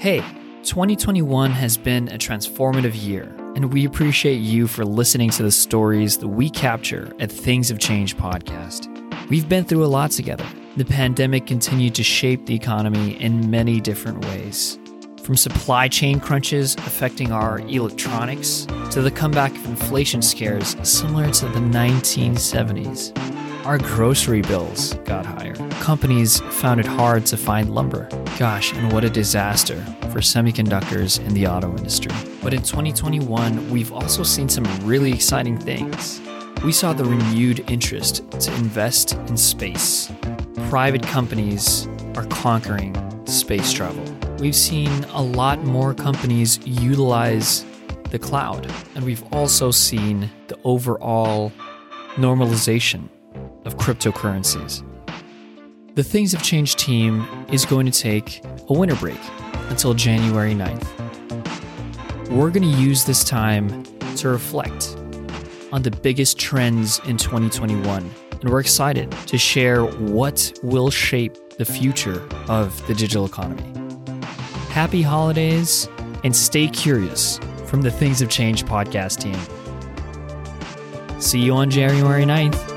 Hey, 2021 has been a transformative year, and we appreciate you for listening to the stories that we capture at Things Have Changed podcast. We've been through a lot together. The pandemic continued to shape the economy in many different ways. From supply chain crunches affecting our electronics to the comeback of inflation scares similar to the 1970s. Our grocery bills got higher. Companies found it hard to find lumber. Gosh, and what a disaster for semiconductors in the auto industry. But in 2021, we've also seen some really exciting things. We saw the renewed interest to invest in space. Private companies are conquering space travel. We've seen a lot more companies utilize the cloud, and we've also seen the overall normalization of cryptocurrencies. The Things Have Changed team is going to take a winter break until January 9th. We're going to use this time to reflect on the biggest trends in 2021, and we're excited to share what will shape the future of the digital economy. Happy holidays and stay curious from the Things Have Changed podcast team. See you on January 9th.